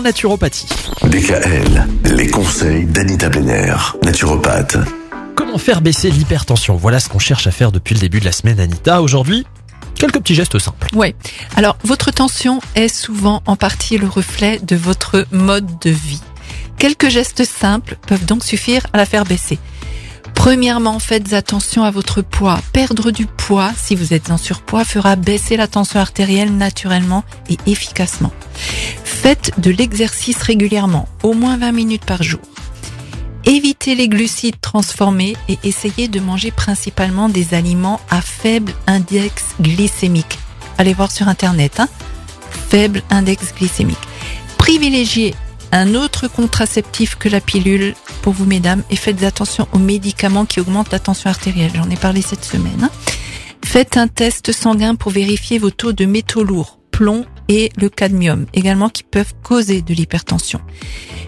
parle naturopathie. DKL, les conseils d'Anita Benner, naturopathe. Comment faire baisser l'hypertension? Voilà ce qu'on cherche à faire depuis le début de la semaine, Anita. Aujourd'hui, quelques petits gestes simples. Oui. Alors, votre tension est souvent en partie le reflet de votre mode de vie. Quelques gestes simples peuvent donc suffire à la faire baisser. Premièrement, faites attention à votre poids. Perdre du poids, si vous êtes en surpoids, fera baisser la tension artérielle naturellement et efficacement. Faites de l'exercice régulièrement, au moins 20 minutes par jour. Évitez les glucides transformés et essayez de manger principalement des aliments à faible index glycémique. Allez voir sur internet, hein faible index glycémique. Privilégiez un autre contraceptif que la pilule pour vous mesdames et faites attention aux médicaments qui augmentent la tension artérielle. J'en ai parlé cette semaine. hein. Faites un test sanguin pour vérifier vos taux de métaux lourds, plomb et le cadmium, également qui peuvent causer de l'hypertension.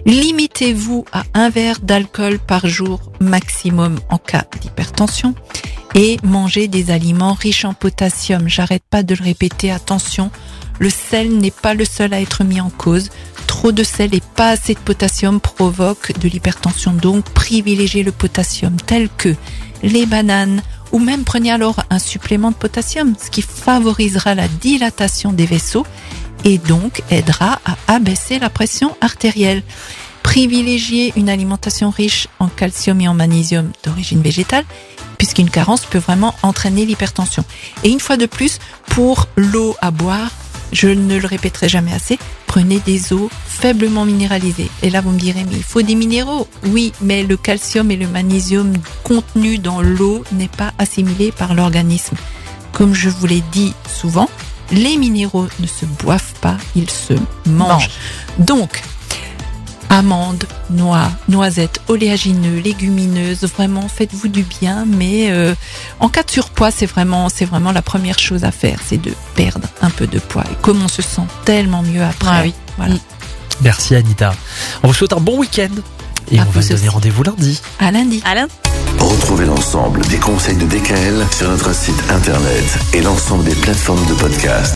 Limitez-vous à un verre d'alcool par jour maximum en cas d'hypertension et mangez des aliments riches en potassium. J'arrête pas de le répéter, attention, le sel n'est pas le seul à être mis en cause. Trop de sel et pas assez de potassium provoquent de l'hypertension. Donc, privilégiez le potassium tel que les bananes ou même prenez alors un supplément de potassium, ce qui favorisera la dilatation des vaisseaux et donc aidera à abaisser la pression artérielle. Privilégiez une alimentation riche en calcium et en magnésium d'origine végétale puisqu'une carence peut vraiment entraîner l'hypertension. Et une fois de plus, pour l'eau à boire, je ne le répéterai jamais assez, prenez des eaux faiblement minéralisées. Et là, vous me direz, mais il faut des minéraux. Oui, mais le calcium et le magnésium contenu dans l'eau n'est pas assimilé par l'organisme. Comme je vous l'ai dit souvent, les minéraux ne se boivent pas, ils se mangent. Donc, amandes, noix, noisettes, oléagineux, légumineuses, vraiment faites-vous du bien. Mais euh, en cas de surpoids, c'est vraiment, c'est vraiment la première chose à faire, c'est de perdre un peu de poids. Et comme on se sent tellement mieux après. Ah oui. Voilà. Merci Anita. On vous souhaite un bon week-end. Et À on va se donner rendez-vous lundi. À lundi. Alain Retrouvez l'ensemble des conseils de DKL sur notre site internet et l'ensemble des plateformes de podcast.